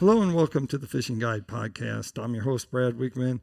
Hello and welcome to the Fishing Guide podcast. I'm your host Brad Wiegmann.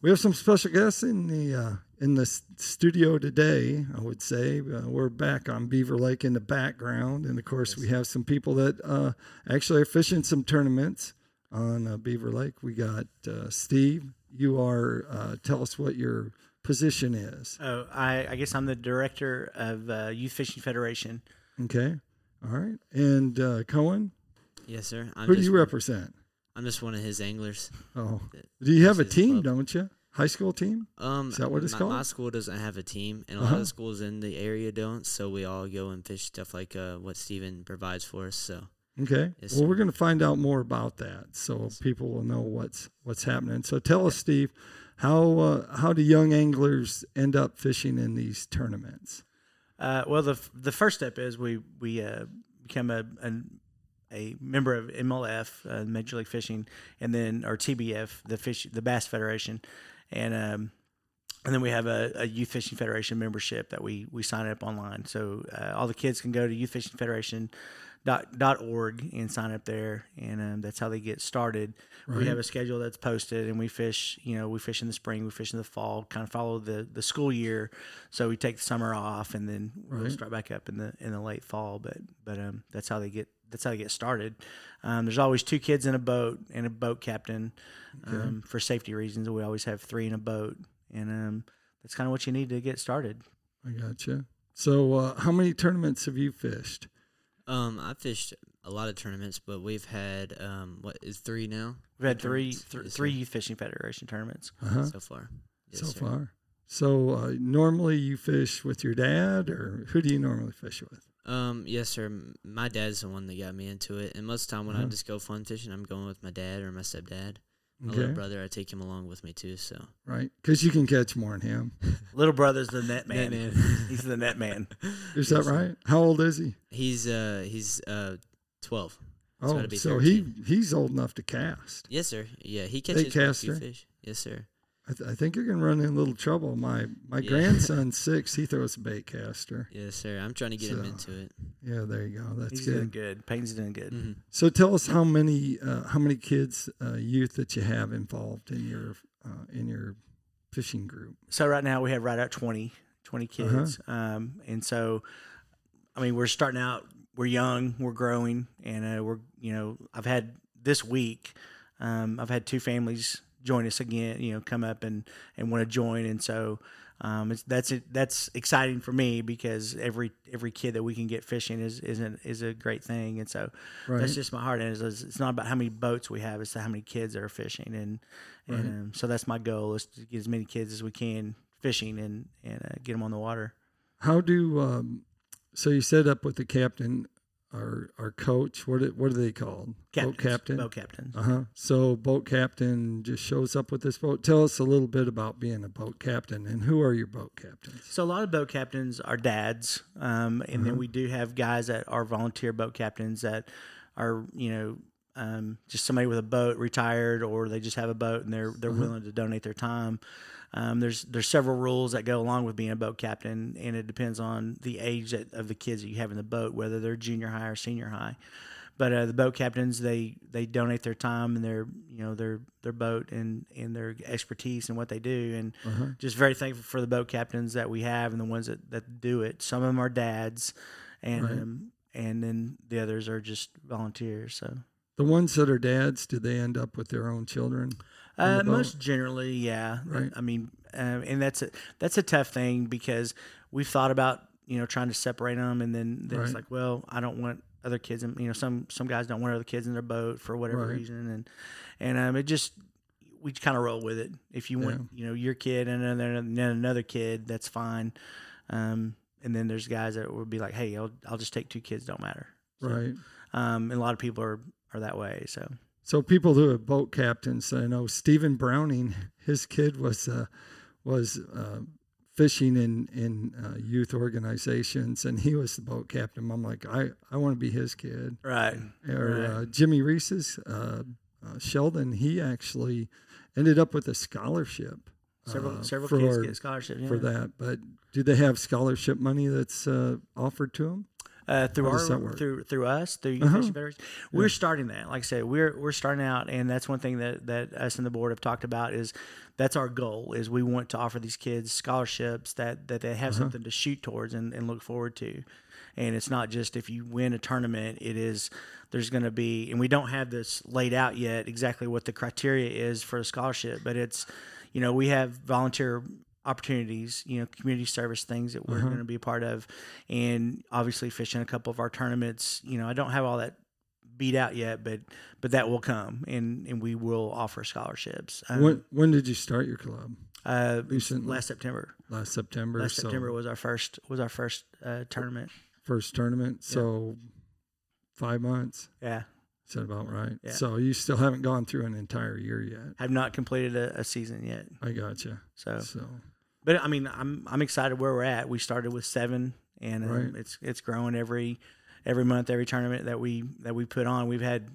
We have some special guests in the uh, in the studio today. I would say uh, we're back on Beaver Lake in the background, and of course we have some people that uh, actually are fishing some tournaments on uh, Beaver Lake. We got uh, Steve. You are. Uh, tell us what your position is. Oh, I, I guess I'm the director of uh, Youth Fishing Federation. Okay. All right. And uh, Cohen, Yes, sir. I'm who do just you one- represent? I'm just one of his anglers. Oh, do you have a team? club. Don't you? High school team? Um, Is that what it's my, called? My school doesn't have a team, and a lot Uh-huh. of schools in the area don't. So we all go and fish stuff like uh, what Steven provides for us. So Okay. Yes, well, sir. we're going to find out more about that, so people will know what's what's happening. So tell us, Steve, how uh, how do young anglers end up fishing in these tournaments? Uh, well, the f- the first step is we we uh, become a an, a member of MLF, uh, Major League Fishing, and then or TBF, the fish the Bass Federation, and um, and then we have a, a Youth Fishing Federation membership that we we sign up online. So uh, all the kids can go to Youth Fishing Federation. Dot, dot org and sign up there and um, that's how they get started Right. we have a schedule that's posted and we fish you know we fish in the spring we fish in the fall kind of follow the the school year so we take the summer off and then we'll start back up in the in the late fall but but um that's how they get that's how they get started um, there's always two kids in a boat and a boat captain um, for safety reasons we always have three in a boat and um that's kind of what you need to get started I gotcha. So, uh, how many tournaments have you fished? um, I fished a lot of tournaments, but we've had um, what is three now we've had three th- three youth fishing federation tournaments Uh-huh. so far. Yes, so sir. far. So, uh, normally you fish with your dad, or who do you normally fish with? Um, yes, sir. M- My dad's the one that got me into it, and most of the time when I Uh-huh. just go fun fishing, I'm going with my dad or my stepdad. My Okay, little brother, I take him along with me too. So right? Because you can catch more than him. little brother's the net man, man. he's the net man Is that right? How old is he? he's uh he's uh twelve. He's Oh, about to so he he's old enough to cast. Yes, sir. Yeah, he catches quite a few caster? fish. Yes, sir. I, th- I think you're gonna run in a little trouble. My my Yeah. grandson's six. He throws a bait caster. Yes, sir. I'm trying to get him into it. Yeah, there you go. That's he's doing good. good payne's doing good hmm So tell us how many uh, how many kids uh, youth that you have involved in your uh, in your fishing group. so right now we have right at 20 20 Uh-huh. kids um, and so i mean we're starting out we're young we're growing and uh, we're you know i've had this week um, i've had two families join us again you know come up and and want to join and so um, it's, that's it. That's exciting for me because every every kid that we can get fishing is is an, is a great thing, and so Right. that's just my heart. And it's, it's not about how many boats we have; it's how many kids are fishing, and and Right. um, so that's my goal is to get as many kids as we can fishing and and uh, get them on the water. How do um, so you set up with the captain or our coach? What are- what are they called? Boat captain. boat captains. Uh huh. So boat captain just shows up with this boat. Tell us a little bit about being a boat captain and who are your boat captains? So a lot of boat captains are dads, um, and then Uh-huh. we do have guys that are volunteer boat captains that are you know um, just somebody with a boat retired or they just have a boat and they're they're Uh-huh. willing to donate their time. Um, there's there's several rules that go along with being a boat captain, and it depends on the age that, of the kids that you have in the boat, whether they're junior high or senior high. But uh, the boat captains they they donate their time and their you know their their boat and and their expertise and what they do and Uh-huh. just very thankful for the boat captains that we have and the ones that, that do it. Some of them are dads, and Right. um, and then the others are just volunteers. So The ones that are dads, do they end up with their own children? Uh, most generally, yeah. Right. I mean, um, and that's a that's a tough thing because we've thought about you know trying to separate them, and then, then it's like, well, I don't want other kids, and you know, some some guys don't want other kids in their boat for whatever Right. reason, and and um, it just we kind of roll with it. If you want, you know, your kid and another and then another kid, that's fine. Um, and then there's guys that would be like, hey, I'll I'll just take two kids, don't matter. So, Right. Um, and a lot of people are are that way. So So people who are boat captains, I know Stephen Browning, his kid was uh, was uh, fishing in in uh, youth organizations, and he was the boat captain. I'm like, I I want to be his kid. right, Or Right. uh, Jimmy Reese's uh, uh, Sheldon, he actually ended up with a scholarship. several several for, kids get scholarships for yeah. that. But do they have scholarship money that's uh, offered to them? Uh, through our does that work? through through us through Youth Uh-huh. Fishing Federation, we're starting that. Like I said, we're we're starting out, and that's one thing that that us and the board have talked about is that's our goal is we want to offer these kids scholarships that that they have Uh-huh. something to shoot towards and, and look forward to, and it's not just if you win a tournament, it is there's going to be, and we don't have this laid out yet exactly what the criteria is for a scholarship, but it's you know we have volunteer opportunities, you know, community service things that we're going to be a part of, and obviously fishing a couple of our tournaments. You know, I don't have all that beat out yet, but but that will come, and and we will offer scholarships. Um, when when did you start your club? uh, recently? last September. Last September. Last so September was our first was our first uh, tournament. first tournament. So five months. Yeah, Is that about right? Yeah. So you still haven't gone through an entire year yet. have not completed a, a season yet. I gotcha. So, So but I mean, I'm I'm excited where we're at. We started with seven, and um, Right. it's it's growing every every month, every tournament that we that we put on. We've had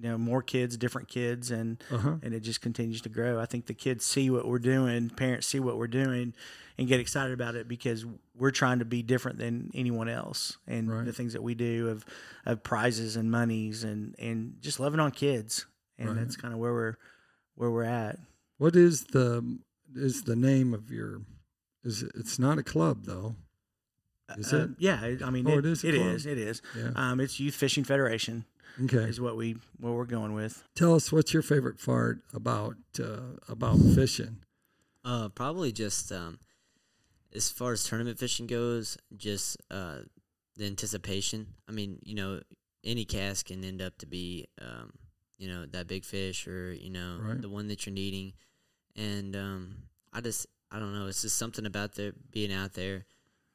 you know more kids, different kids, and uh huh. and it just continues to grow. I think the kids see what we're doing, parents see what we're doing, and get excited about it because we're trying to be different than anyone else. And Right. the things that we do of of prizes and monies and and just loving on kids, and Right. that's kind of where we're where we're at. What is the is the name of your? Is it, it's not a club though? Is Uh, it? Yeah, it- I mean, Oh, it, it is a It club. is. It is. Yeah. Um, it's Youth Fishing Federation Okay. is what we what we're going with. Tell us what's your favorite part about uh, about fishing. Uh, probably just um, as far as tournament fishing goes, just uh, the anticipation. I mean, you know, any cast can end up to be, um, you know, that big fish or you know Right. the one that you're needing, and um, I just I don't know. It's just something about there being out there,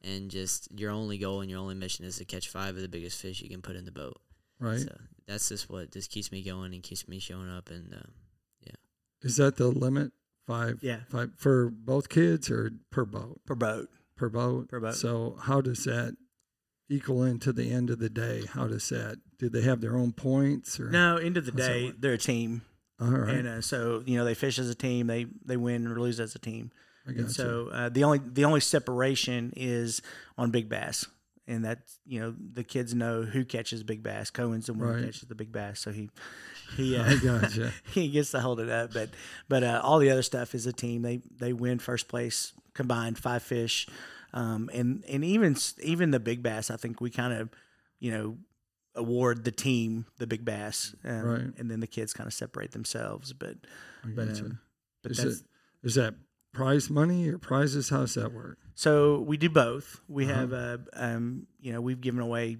and just your only goal and your only mission is to catch five of the biggest fish you can put in the boat. Right? So that's just what just keeps me going and keeps me showing up and. Uh, yeah. Is that the limit? Five. Yeah. Five for both kids or per boat? Per boat. Per boat. Per boat. So how does that equal into the end of the day? How does that? Do they have their own points or? No, end of the day, they're a team, All right. and uh, so you know they fish as a team. They they win or lose as a team. I And so uh, the only the only separation is on big bass, and that's you know the kids know who catches big bass. Cohen's the one Right. who catches the big bass, so he he uh, gotcha. he gets to hold it up. But but uh, all the other stuff is a team. They they win first place combined five fish, um, and and even even the big bass. I think we kind of you know award the team the big bass, um, Right. and then the kids kind of separate themselves. But but um, but is that's it is that prize money or prizes? How's that work? So we do both. We Uh-huh. have, a, um, you know, we've given away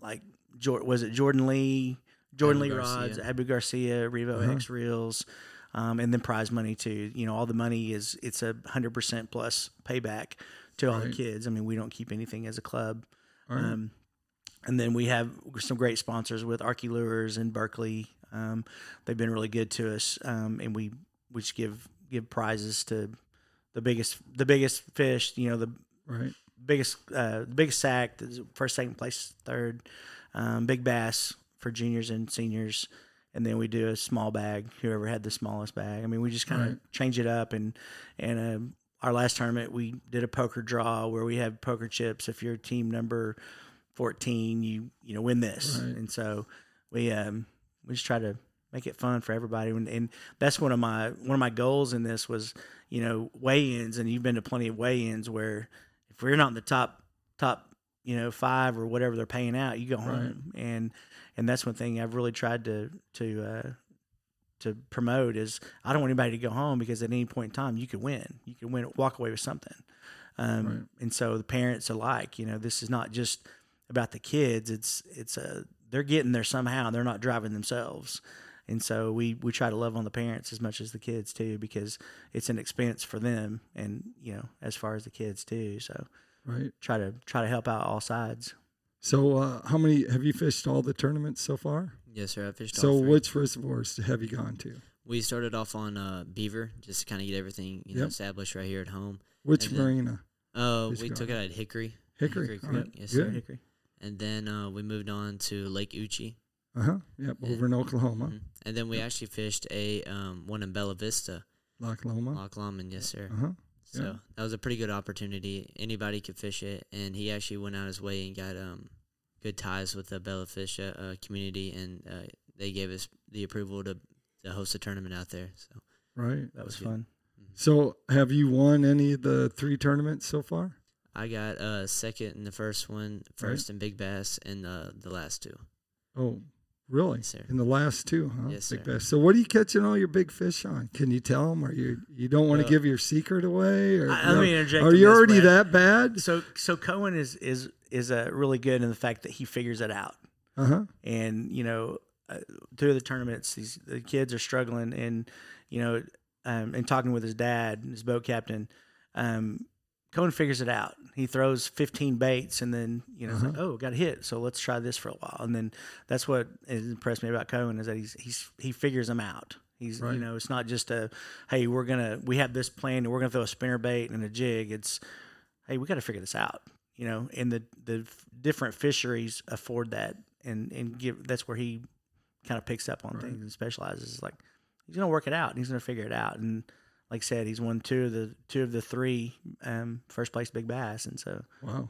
like was it Jordan Lee, Jordan Abu Lee Garcia. rods, Abu Garcia, Revo Uh-huh. X reels, um, and then prize money too. You know, all the money is it's a hundred percent plus payback to all the kids. I mean, we don't keep anything as a club. Right. Um, and then we have some great sponsors with Arkie Lures and Berkley. Um, they've been really good to us, um, and we we just give give prizes to the biggest the biggest fish. You know, the right. biggest uh, biggest sack, first, second place, third, um, big bass for juniors and seniors, and then we do a small bag. Whoever had the smallest bag. I mean, we just kind of Right. change it up. And and um, our last tournament, we did a poker draw where we have poker chips. If you're team number fourteen, you you know win this. Right. And so we um we just try to make it fun for everybody. And, and that's one of my one of my goals in this was you know weigh-ins, and you've been to plenty of weigh-ins where if we're not in the top top you know five or whatever they're paying out, you go home. And and that's one thing I've really tried to to uh, to promote is I don't want anybody to go home because at any point in time you could win, you can win, walk away with something. Um, Right. And so the parents alike, you know, this is not just about the kids. It's it's a they're getting there somehow. They're not driving themselves. And so we, we try to love on the parents as much as the kids too, because it's an expense for them, and you know as far as the kids too. So Right. try to try to help out all sides. So, uh, how many have you fished all the tournaments so far? yes, sir. I fished So, all three. which reservoirs have you gone to? We started off on uh, Beaver, just to kind of get everything you know Yep. established right here at home. Which And then- marina? Uh, we took it at Hickory. Hickory. Hickory All right. Creek, yes, Good. sir. Hickory. And then uh, we moved on to Lake Eucha. Uh huh. Yep. Yeah. Over in Oklahoma, Mhm. And then we actually fished a um, one in Bella Vista, Loch Loma. Loch Lomond, yes, sir. Uh huh. So Yeah. that was a pretty good opportunity. Anybody could fish it, and he actually went out his way and got um good ties with the Bella Vista uh, community, and uh, they gave us the approval to to host a tournament out there. So Right. That was Yeah. fun. So, have you won any of the three tournaments so far? I got uh second in the first one, first in Big Bass, and uh, the last two. Oh, really? Yes, sir. In the last two, huh? Yes, Big sir. bass. So, what are you catching all your big fish on? Can you tell them? Or you you don't want to Uh, give your secret away? Or I- let me interject Are you already that bad? So so Cohen is is is uh, really good in the fact that he figures it out. Uh huh. and you know uh, through the tournaments these the kids are struggling and you know um, and talking with his dad his boat captain um, Cohen figures it out he throws 15 baits and then you know Uh-huh. oh got a hit so let's try this for a while and then that's what impressed me about Cohen is that he's he's he figures them out he's Right. you know it's not just a hey we're gonna we have this plan and we're gonna throw a spinner bait and a jig it's hey we got to figure this out you know and the the f- different fisheries afford that and and give that's where he kind of picks up on Right. things and specializes It's like he's gonna work it out and he's gonna figure it out and like I said he's won two of the two of the three um, first place big bass and so Wow,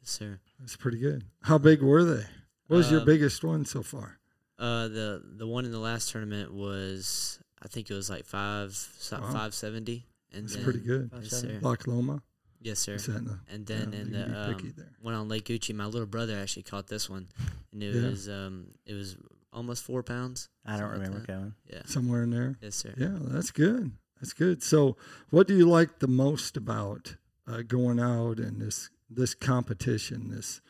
Yes, sir. that's pretty good. How big were they? What was your Um, biggest one so far? Uh, the the one in the last tournament was I think it was like five Wow. five seventy, and That's then, pretty good. Yes, sir. Loch Loma. Yes, sir. Is that in the- And then yeah, in the be picky um, one on Lake Gucci, my little brother actually caught this one, and it Yeah. was um it was almost four pounds. I don't something like remember that. Cohen Yeah. somewhere in there. Yes, sir. Yeah, that's good. That's good. So, what do you like the most about uh, going out and this this competition, this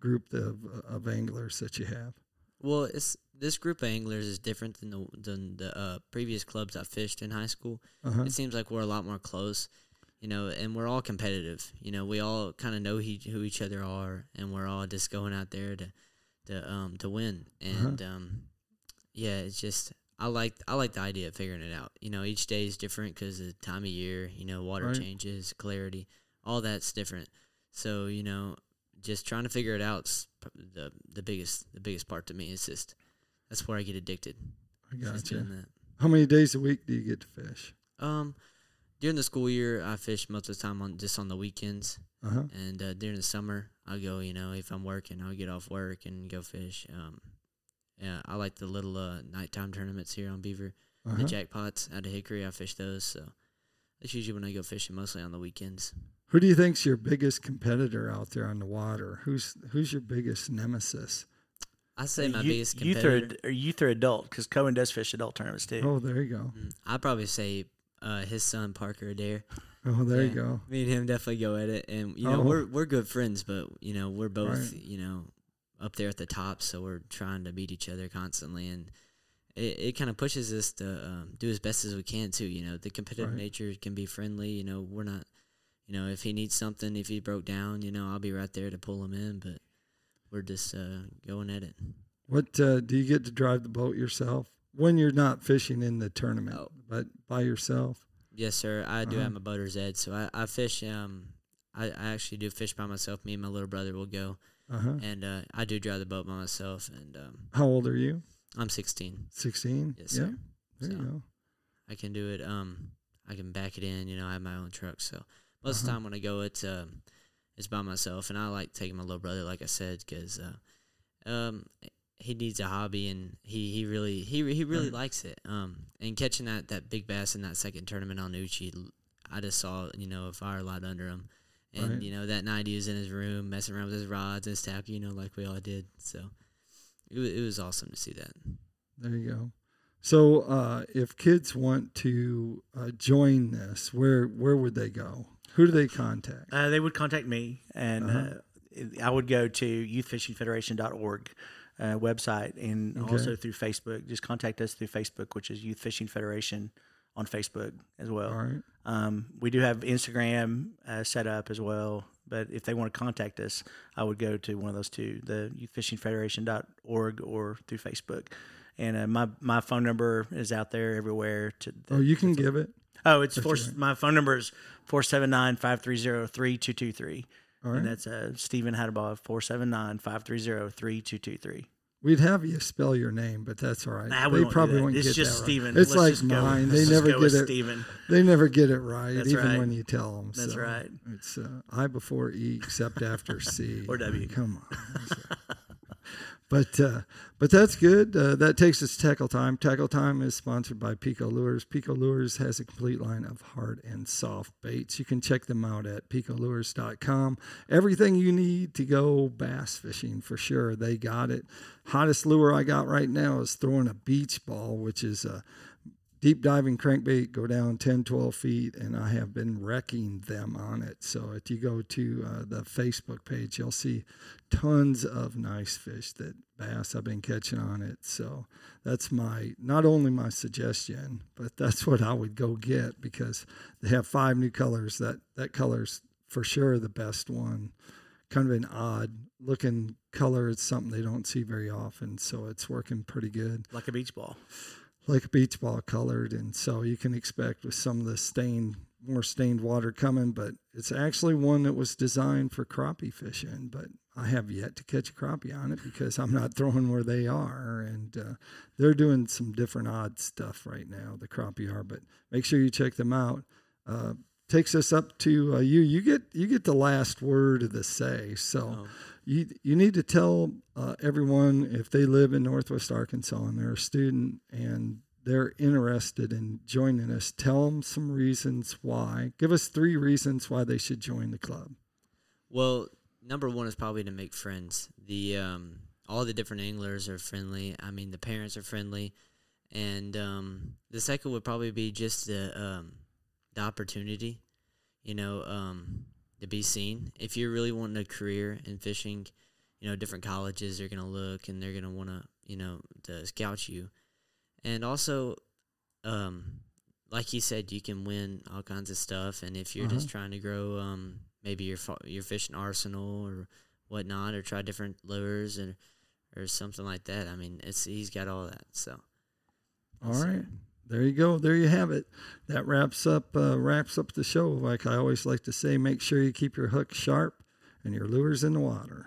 group of of anglers that you have? Well, it's this group of anglers is different than the than the uh, previous clubs I fished in high school. Uh-huh. It seems like we're a lot more close, you know, and we're all competitive. You know, we all kind of know he, who each other are, and we're all just going out there to to um to win. Uh-huh. And um, yeah, it's just I like I like the idea of figuring it out. You know, each day is different because of the time of year. You know, water Right. changes, clarity, all that's different. So you know, just trying to figure it out's the the biggest the biggest part to me. It's just that's where I get addicted. I doing that. How many days a week do you get to fish? Um, during the school year, I fish most of the time on just on the weekends, Uh huh. and uh, during the summer, I'll go. You know, if I'm working, I'll get off work and go fish. Um, yeah, I like the little uh, nighttime tournaments here on Beaver, Uh-huh. the jackpots out of Hickory. I fish those, so that's usually when I go fishing, mostly on the weekends. Who do you think's your biggest competitor out there on the water? Who's who's your biggest nemesis? I say my You- biggest youth competitor. or, or youth or adult because Cohen does fish adult tournaments too Oh, there you go. Mm, I'd probably say uh, his son Parker Adair. Oh, there you go. Me and him definitely go at it, and you know Oh. we're we're good friends, but you know we're both Right. you know up there at the top, so we're trying to beat each other constantly, and it, it kind of pushes us to um, do as best as we can too. You know, the competitive Right. nature can be friendly. You know, we're not. You know, if he needs something, if he broke down, you know, I'll be right there to pull him in. But we're just uh, going at it. What uh, do you get to drive the boat yourself when you're not fishing in the tournament, Oh. but by yourself? Yes, sir. I do Uh-huh. have my boater's ed, so I, I fish. Um, I, I actually do fish by myself. Me and my little brother will go, Uh huh. and uh, I do drive the boat by myself. And um, How old are you? I'm 16, Sixteen. Yes, yeah. sir. There you So- go. I can do it. Um, I can back it in. You know, I have my own truck, so most of the Uh-huh. time when I go, it's um, it's by myself, and I like taking my little brother, like I said, because uh, um, he needs a hobby, and he, he really he he really Right. likes it. Um, and catching that that big bass in that second tournament on Eucha, I just saw you know a fire light under him. And Right. you know that night he was in his room messing around with his rods and his tackle, you know, like we all did. So it was, it was awesome to see that. There you go. So, uh, if kids want to uh, join this, where where would they go? Who do they contact? Uh, they would contact me, and Uh-huh. uh, I would go to youthfishingfederation.org uh, website and Okay. also through Facebook. Just contact us through Facebook, which is Youth Fishing Federation on Facebook as well. All right. Um, we do have Instagram uh, set up as well, but if they want to contact us, I would go to one of those two, the youthfishingfederation.org or through Facebook. And uh, my my phone number is out there everywhere. To Oh, you can give it. oh, it's four, right. my phone number is 479-530-3223. All And that's uh, Stephen Hattabaugh, 479-530-3223. We'd have you spell your name, but that's all right. Nah, we they won't probably that. won't It's get just that Steven. right. It's Let's like just go- mine. They never get it. Steven. They never get it right, That's even right. when you tell them. That's so right. It's uh, I before E, except after C Or W. Come on. But uh, but that's good. Uh, that takes us tackle time. Tackle time is sponsored by Pico Lures. Pico Lures has a complete line of hard and soft baits. You can check them out at picolures.com. Everything you need to go bass fishing for sure. They got it. Hottest lure I got right now is throwing a beach ball, which is a deep diving crankbait go down 10 12 feet and i have been wrecking them on it. So if you go to uh, the facebook page you'll see tons of nice fish that bass i've been catching on it. So that's my not only my suggestion but that's what i would go get because they have five new colors. That that color's for sure the best one. Kind of an odd looking color. It's something they don't see very often. So it's working pretty good. Like a beach ball. Like beach ball colored and so you can expect with some of the stained more stained water coming but it's actually one that was designed for crappie fishing but i have yet to catch a crappie on it because i'm not throwing where they are and uh, they're doing some different odd stuff right now the crappie are but make sure you check them out. Uh, takes us up to uh, you you get you get the last word of the say so Oh. you you need to tell uh, everyone if they live in Northwest Arkansas and they're a student and they're interested in joining us. Tell them some reasons why. Give us three reasons why they should join the club. Well, number one is probably to make friends. The um, all the different anglers are friendly. I mean, the parents are friendly, and um, the second would probably be just the um, the opportunity, you know, um, to be seen. If you're really wanting a career in fishing, you know, different colleges are gonna look and they're gonna want to, you know, to scout you, and also, um, like you said, you can win all kinds of stuff. And if you're just trying to grow, um, maybe your your fishing arsenal or whatnot, or try different lures or or something like that. I mean, it's he's got all that. So All right. There you go. There you have it. That wraps up uh, wraps up the show. Like I always like to say, make sure you keep your hook sharp and your lures in the water.